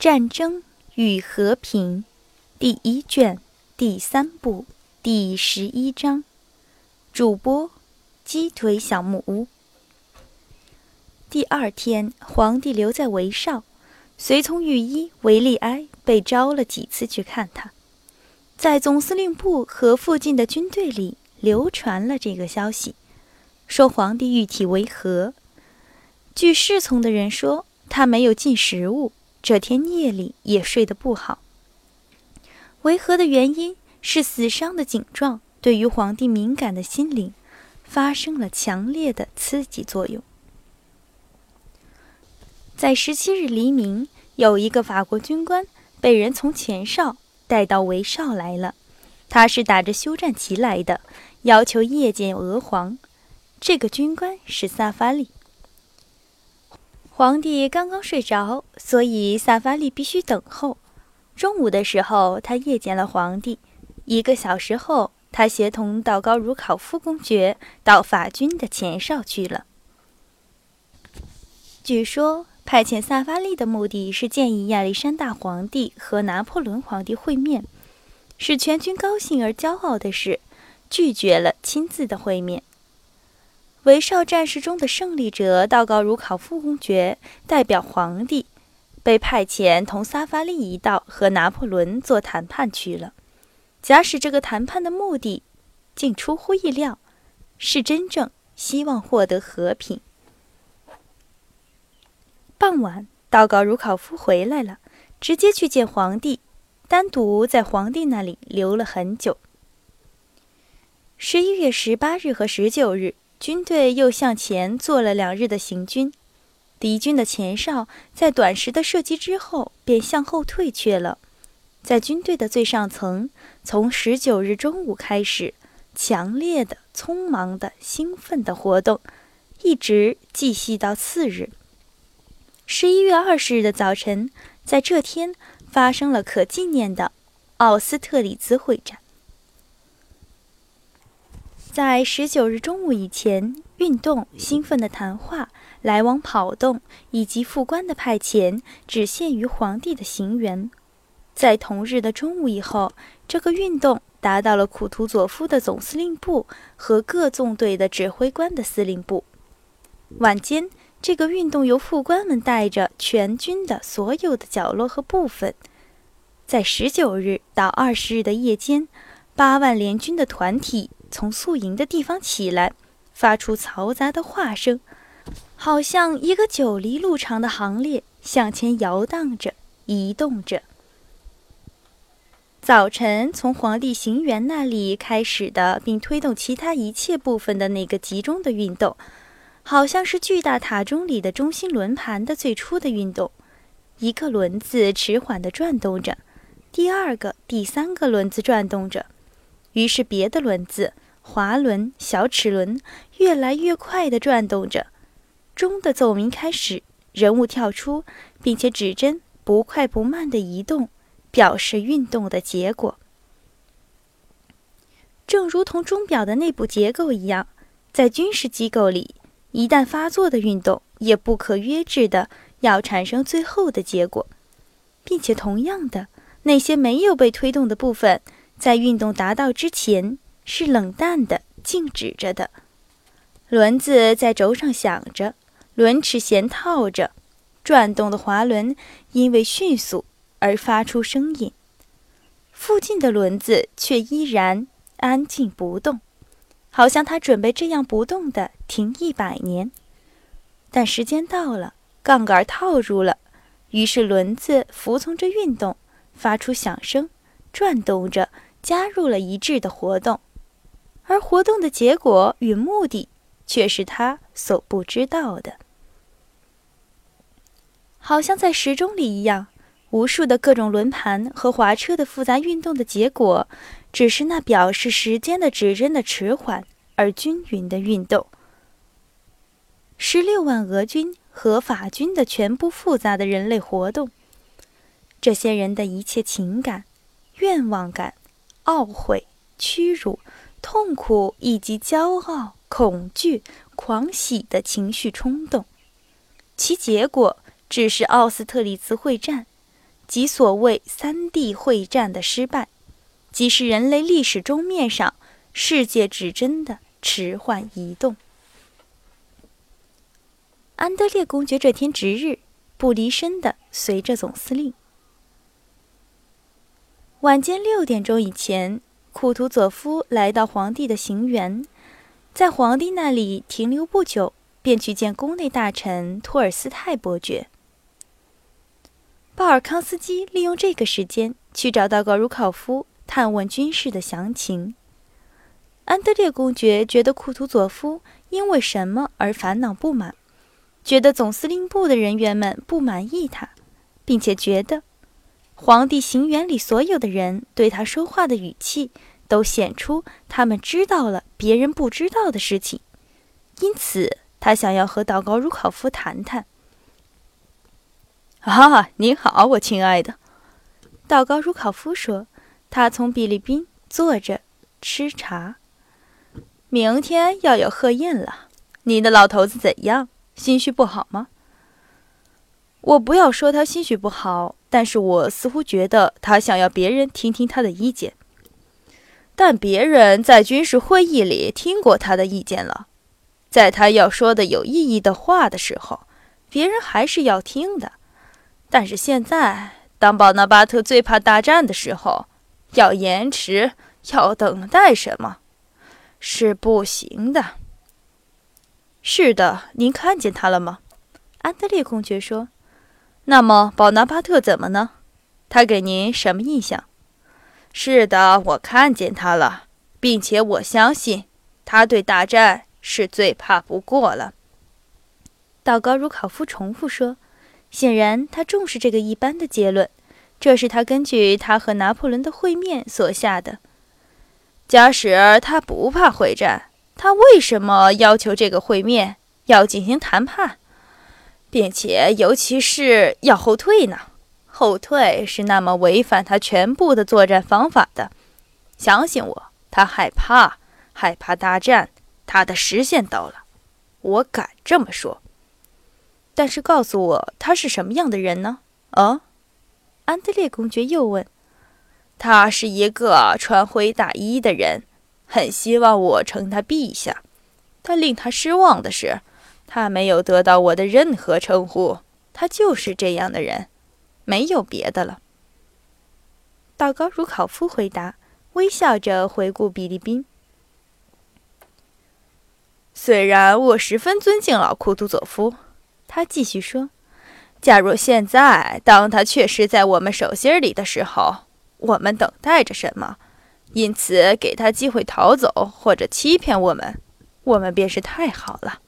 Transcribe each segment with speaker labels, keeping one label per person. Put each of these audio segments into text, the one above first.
Speaker 1: 战争与和平，第一卷第三部第十一章。主播：鸡腿小木屋。第二天，皇帝留在韦少，随从御医维利埃被招了几次去看他。在总司令部和附近的军队里流传了这个消息，说皇帝玉体为和。据侍从的人说，他没有进食物，这天夜里也睡得不好。为何的原因是死伤的警状对于皇帝敏感的心灵发生了强烈的刺激作用。在十七日黎明，有一个法国军官被人从前哨带到韦少来了。他是打着休战旗来的，要求夜见俄皇。这个军官是萨法里。皇帝刚刚睡着，所以萨法利必须等候。中午的时候，他夜见了皇帝。一个小时后，他协同道高茹考夫公爵到法军的前哨去了。据说。派遣萨法利的目的是建议亚历山大皇帝和拿破仑皇帝会面，使全军高兴而骄傲的是，拒绝了亲自的会面。韦少战事中的胜利者道高茹考夫公爵代表皇帝，被派遣同萨发利一道和拿破仑做谈判去了。假使这个谈判的目的竟出乎意料，是真正希望获得和平。傍晚，道高茹考夫回来了，直接去见皇帝，单独在皇帝那里留了很久。十一月十八日和十九日，军队又向前做了两日的行军，敌军的前哨在短时的射击之后便向后退却了。在军队的最上层，从十九日中午开始，强烈的、匆忙的、兴奋的活动，一直继续到次日。十一月二十日的早晨，在这天发生了可纪念的奥斯特里兹会战。在十九日中午以前，运动、兴奋的谈话、来往跑动以及副官的派遣，只限于皇帝的行辕。在同日的中午以后，这个运动达到了库图佐夫的总司令部和各纵队的指挥官的司令部。晚间。这个运动由副官们带着全军的所有的角落和部分，在十九日到二十日的夜间，八万联军的团体从宿营的地方起来，发出嘈杂的话声，好像一个九里路长的行列向前摇荡着、移动着。早晨从皇帝行辕那里开始的，并推动其他一切部分的那个集中的运动。好像是巨大塔钟里的中心轮盘的最初的运动，一个轮子迟缓地转动着，第二个、第三个轮子转动着，于是别的轮子——滑轮、小齿轮——越来越快地转动着。钟的奏鸣开始，人物跳出，并且指针不快不慢地移动，表示运动的结果。正如同钟表的内部结构一样，在军事机构里。一旦发作的运动也不可约制的要产生最后的结果，并且同样的，那些没有被推动的部分，在运动达到之前是冷淡的、静止着的。轮子在轴上响着，轮齿弦套着，转动的滑轮因为迅速而发出声音，附近的轮子却依然安静不动。好像它准备这样不动地停一百年，但时间到了，杠杆套住了，于是轮子服从着运动，发出响声，转动着，加入了一致的活动，而活动的结果与目的却是他所不知道的，好像在时钟里一样，无数的各种轮盘和滑车的复杂运动的结果。只是那表示时间的指针的迟缓而均匀的运动。十六万俄军和法军的全部复杂的人类活动，这些人的一切情感、愿望感、懊悔、屈辱、痛苦以及骄傲、恐惧、狂喜的情绪冲动，其结果只是奥斯特里茨会战，即所谓三地会战的失败，即是人类历史钟面上世界指针的迟缓移动。安德烈公爵这天值日不离身的随着总司令。晚间六点钟以前，库图佐夫来到皇帝的行辕，在皇帝那里停留不久，便去见宫内大臣托尔斯泰伯爵。鲍尔康斯基利用这个时间去找到高茹考夫，探问军事的详情。安德烈公爵觉得库图佐夫因为什么而烦恼不满，觉得总司令部的人员们不满意他，并且觉得皇帝行辕里所有的人对他说话的语气都显出他们知道了别人不知道的事情，因此他想要和道高茹考夫谈谈。
Speaker 2: 啊，你好，我亲爱的。
Speaker 1: 道高茹考夫说：“他从比利宾坐着吃茶。
Speaker 2: 明天要有贺宴了，你的老头子怎样？心绪不好吗？”
Speaker 1: 我不要说他心绪不好，但是我似乎觉得他想要别人听听他的意见。
Speaker 2: 但别人在军事会议里听过他的意见了，在他要说的有意义的话的时候，别人还是要听的。但是现在，当保纳巴特最怕大战的时候，要延迟，要等待什么，是不行的。
Speaker 1: 是的，您看见他了吗？安德烈公爵说。
Speaker 2: 那么，保纳巴特怎么呢？他给您什么印象？是的，我看见他了，并且我相信，他对大战是最怕不过了。
Speaker 1: 道高茹考夫重复说。显然，他重视这个一般的结论，这是他根据他和拿破仑的会面所下的。
Speaker 2: 假使他不怕会战，他为什么要求这个会面要进行谈判，并且尤其是要后退呢？后退是那么违反他全部的作战方法的。相信我，他害怕，害怕大战，他的时限到了，我敢这么说。
Speaker 1: 但是告诉我他是什么样的人呢？
Speaker 2: 啊，
Speaker 1: 安德烈公爵又问。
Speaker 2: 他是一个穿灰大衣的人，很希望我称他陛下。但令他失望的是，他没有得到我的任何称呼。他就是这样的人，没有别的了。
Speaker 1: 道高如考夫回答，微笑着回顾比利宾。
Speaker 2: 虽然我十分尊敬老库图佐夫。他继续说：“假如现在，当他确实在我们手心里的时候，我们等待着什么？因此，给他机会逃走或者欺骗我们，我们便是太好了。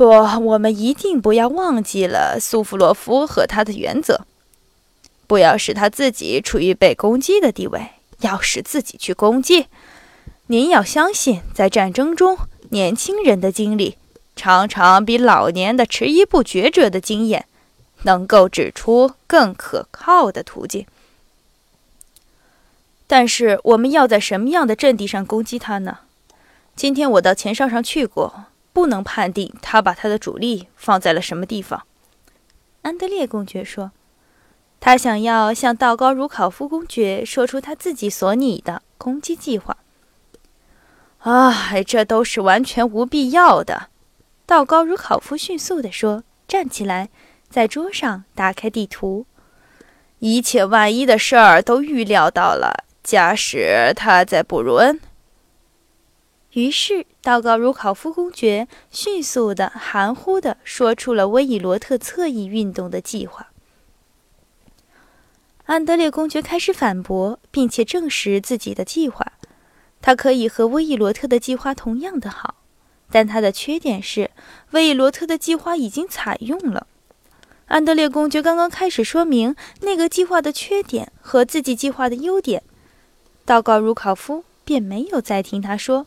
Speaker 2: 不，我们一定不要忘记了苏弗洛夫和他的原则：不要使他自己处于被攻击的地位，要使自己去攻击。您要相信，在战争中，年轻人的经历。”常常比老年的迟疑不决者的经验，能够指出更可靠的途径。
Speaker 1: 但是，我们要在什么样的阵地上攻击他呢？今天我到前哨上去过，不能判定他把他的主力放在了什么地方。安德烈公爵说：“他想要向道高茹考夫公爵说出他自己所拟的攻击计划。”
Speaker 2: 啊，这都是完全无必要的。
Speaker 1: 道高茹考夫迅速地说：“站起来，在桌上打开地图。
Speaker 2: 一切万一的事儿都预料到了。假使他在布鲁恩。”
Speaker 1: 于是，道高茹考夫公爵迅速的、含糊的说出了威伊罗特侧翼运动的计划。安德烈公爵开始反驳，并且证实自己的计划，他可以和威伊罗特的计划同样的好。但他的缺点是，威伊罗特的计划已经采用了。安德烈公爵刚刚开始说明那个计划的缺点和自己计划的优点，道高茹考夫便没有再听他说，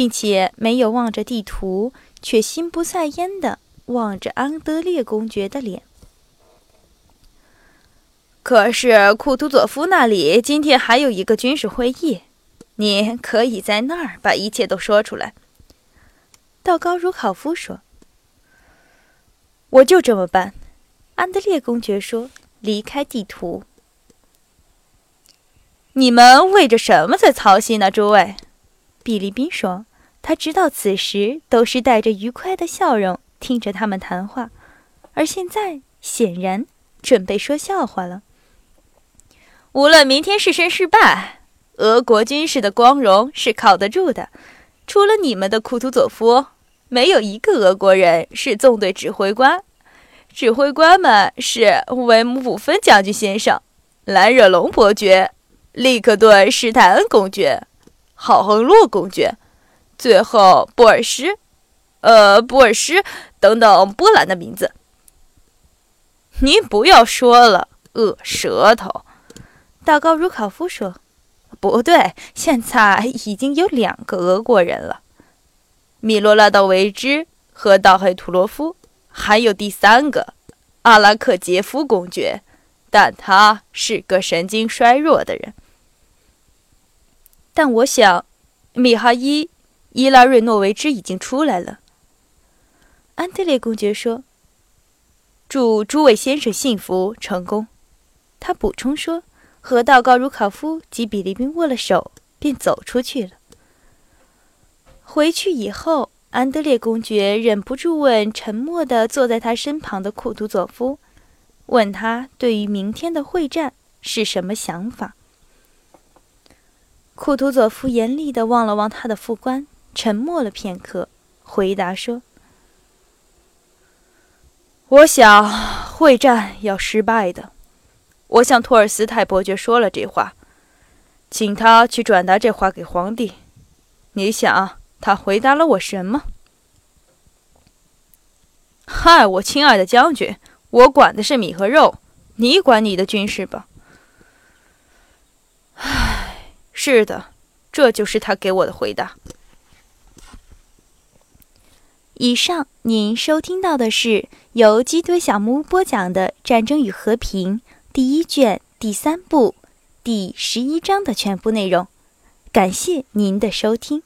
Speaker 1: 并且没有望着地图，却心不在焉的望着安德烈公爵的脸。
Speaker 2: 可是库图佐夫那里今天还有一个军事会议，你可以在那儿把一切都说出来。
Speaker 1: 道高如考夫说：“
Speaker 2: 我就这么办。”
Speaker 1: 安德烈公爵说：“离开地图。
Speaker 2: 你们为着什么在操心呢，诸位？
Speaker 1: 比利宾说。他直到此时都是带着愉快的笑容听着他们谈话，而现在显然准备说笑话了。
Speaker 2: 无论明天是胜是败，俄国军事的光荣是靠得住的。除了你们的库图佐夫，没有一个俄国人是纵队指挥官。指挥官们是维姆普芬将军先生、兰热龙伯爵、利克顿施泰恩公爵、郝亨洛公爵。最后，布尔什，呃，布尔什等等波兰的名字。您不要说了，恶舌头。
Speaker 1: 道高茹考夫说：“
Speaker 2: 不对，现在已经有两个俄国人了，米罗拉道维兹和道黑图罗夫，还有第三个阿拉克杰夫公爵，但他是个神经衰弱的人。但我想，米哈伊。”伊拉瑞诺维兹已经出来了，
Speaker 1: 安德烈公爵说：“
Speaker 2: 祝诸位先生幸福成功。”
Speaker 1: 他补充说，和道高茹考夫及比利宾握了手，便走出去了。回去以后，安德烈公爵忍不住问沉默地坐在他身旁的库图佐夫，问他对于明天的会战是什么想法。库图佐夫严厉地望了望他的副官。沉默了片刻，回答说：“
Speaker 2: 我想会战要失败的。我向托尔斯泰伯爵说了这话，请他去转达这话给皇帝。你想他回答了我什么？嗨，我亲爱的将军，我管的是米和肉，你管你的军事吧。唉，是的，这就是他给我的回答。”
Speaker 1: 以上您收听到的是由鸡腿小木屋播讲的《战争与和平》第一卷第三部第十一章的全部内容，感谢您的收听。